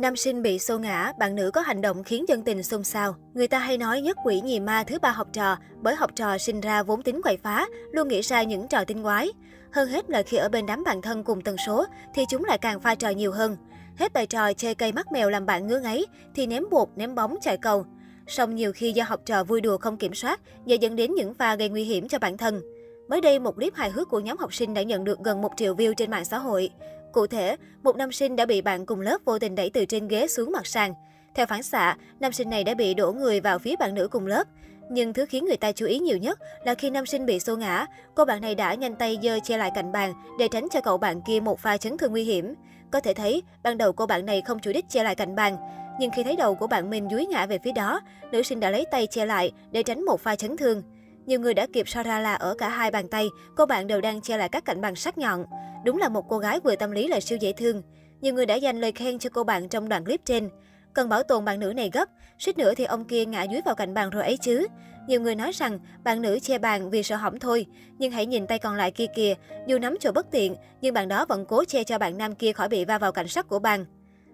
Nam sinh bị xô ngã, bạn nữ có hành động khiến dân tình xôn xao. Người ta hay nói nhất quỷ nhì ma thứ ba học trò, bởi học trò sinh ra vốn tính quậy phá, luôn nghĩ ra những trò tinh quái. Hơn hết là khi ở bên đám bạn thân cùng tần số, thì chúng lại càng pha trò nhiều hơn. Hết bài trò chơi cây mắt mèo làm bạn ngứa ngáy, thì ném bột, ném bóng, chạy cầu. Song nhiều khi do học trò vui đùa không kiểm soát, dễ dẫn đến những pha gây nguy hiểm cho bản thân. Mới đây, một clip hài hước của nhóm học sinh đã nhận được gần 1 triệu view trên mạng xã hội. Cụ thể, một nam sinh đã bị bạn cùng lớp vô tình đẩy từ trên ghế xuống mặt sàn. Theo phản xạ, nam sinh này đã bị đổ người vào phía bạn nữ cùng lớp. Nhưng thứ khiến người ta chú ý nhiều nhất là khi nam sinh bị xô ngã, cô bạn này đã nhanh tay giơ che lại cạnh bàn để tránh cho cậu bạn kia một pha chấn thương nguy hiểm. Có thể thấy, ban đầu cô bạn này không chủ đích che lại cạnh bàn, nhưng khi thấy đầu của bạn mình dúi ngã về phía đó, nữ sinh đã lấy tay che lại để tránh một pha chấn thương. Nhiều người đã kịp so ra là ở cả hai bàn tay, cô bạn đều đang che lại các cạnh bằng sắc nhọn. Đúng là một cô gái vừa tâm lý lại siêu dễ thương. Nhiều người đã dành lời khen cho cô bạn trong đoạn clip trên. Cần bảo tồn bạn nữ này gấp, suýt nữa thì ông kia ngã dưới vào cạnh bàn rồi ấy chứ. Nhiều người nói rằng bạn nữ che bàn vì sợ hỏng thôi, nhưng hãy nhìn tay còn lại kia kìa, dù nắm chỗ bất tiện, nhưng bạn đó vẫn cố che cho bạn nam kia khỏi bị va vào cạnh sắt của bàn.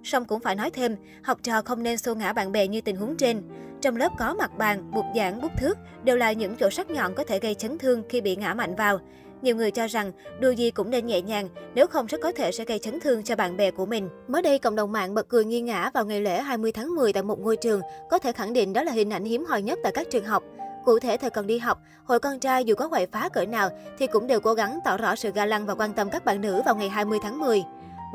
Song cũng phải nói thêm, học trò không nên xô ngã bạn bè như tình huống trên. Trong lớp có mặt bàn, bục giảng, bút thước đều là những chỗ sắc nhọn có thể gây chấn thương khi bị ngã mạnh vào. Nhiều người cho rằng đùa gì cũng nên nhẹ nhàng, nếu không rất có thể sẽ gây chấn thương cho bạn bè của mình. Mới đây, cộng đồng mạng bật cười nghi ngã vào ngày lễ 20 tháng 10 tại một ngôi trường, có thể khẳng định đó là hình ảnh hiếm hoi nhất tại các trường học. Cụ thể, thời còn đi học, hội con trai dù có quậy phá cỡ nào thì cũng đều cố gắng tỏ rõ sự ga lăng và quan tâm các bạn nữ vào ngày 20 tháng 10.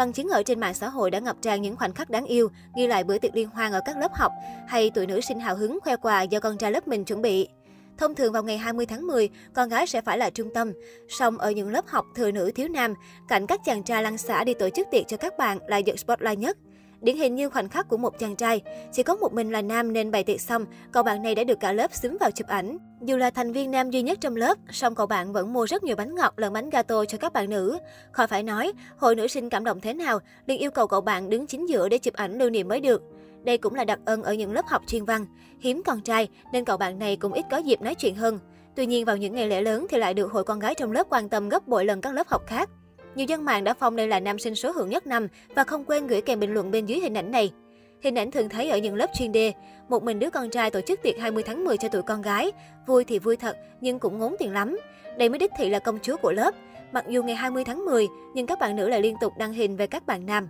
Bằng chứng ở trên mạng xã hội đã ngập tràn những khoảnh khắc đáng yêu, ghi lại bữa tiệc liên hoan ở các lớp học, hay tuổi nữ sinh hào hứng khoe quà do con trai lớp mình chuẩn bị. Thông thường vào ngày 20 tháng 10, con gái sẽ phải là trung tâm. Song ở những lớp học thừa nữ thiếu nam, cảnh các chàng trai lăng xả đi tổ chức tiệc cho các bạn là giật spotlight nhất. Điển hình như khoảnh khắc của một chàng trai, chỉ có một mình là nam nên bày tiệc xong, cậu bạn này đã được cả lớp xúm vào chụp ảnh. Dù là thành viên nam duy nhất trong lớp, song cậu bạn vẫn mua rất nhiều bánh ngọt lẫn bánh gato cho các bạn nữ. Khỏi phải nói, hội nữ sinh cảm động thế nào, liền yêu cầu cậu bạn đứng chính giữa để chụp ảnh lưu niệm mới được. Đây cũng là đặc ân ở những lớp học chuyên văn. Hiếm con trai nên cậu bạn này cũng ít có dịp nói chuyện hơn. Tuy nhiên vào những ngày lễ lớn thì lại được hội con gái trong lớp quan tâm gấp bội lần các lớp học khác. Nhiều dân mạng đã phong đây là nam sinh số hưởng nhất năm và không quên gửi kèm bình luận bên dưới hình ảnh này. Hình ảnh thường thấy ở những lớp chuyên đề, một mình đứa con trai tổ chức tiệc 20 tháng 10 cho tụi con gái. Vui thì vui thật, nhưng cũng ngốn tiền lắm. Đây mới đích thị là công chúa của lớp. Mặc dù ngày 20 tháng 10, nhưng các bạn nữ lại liên tục đăng hình về các bạn nam.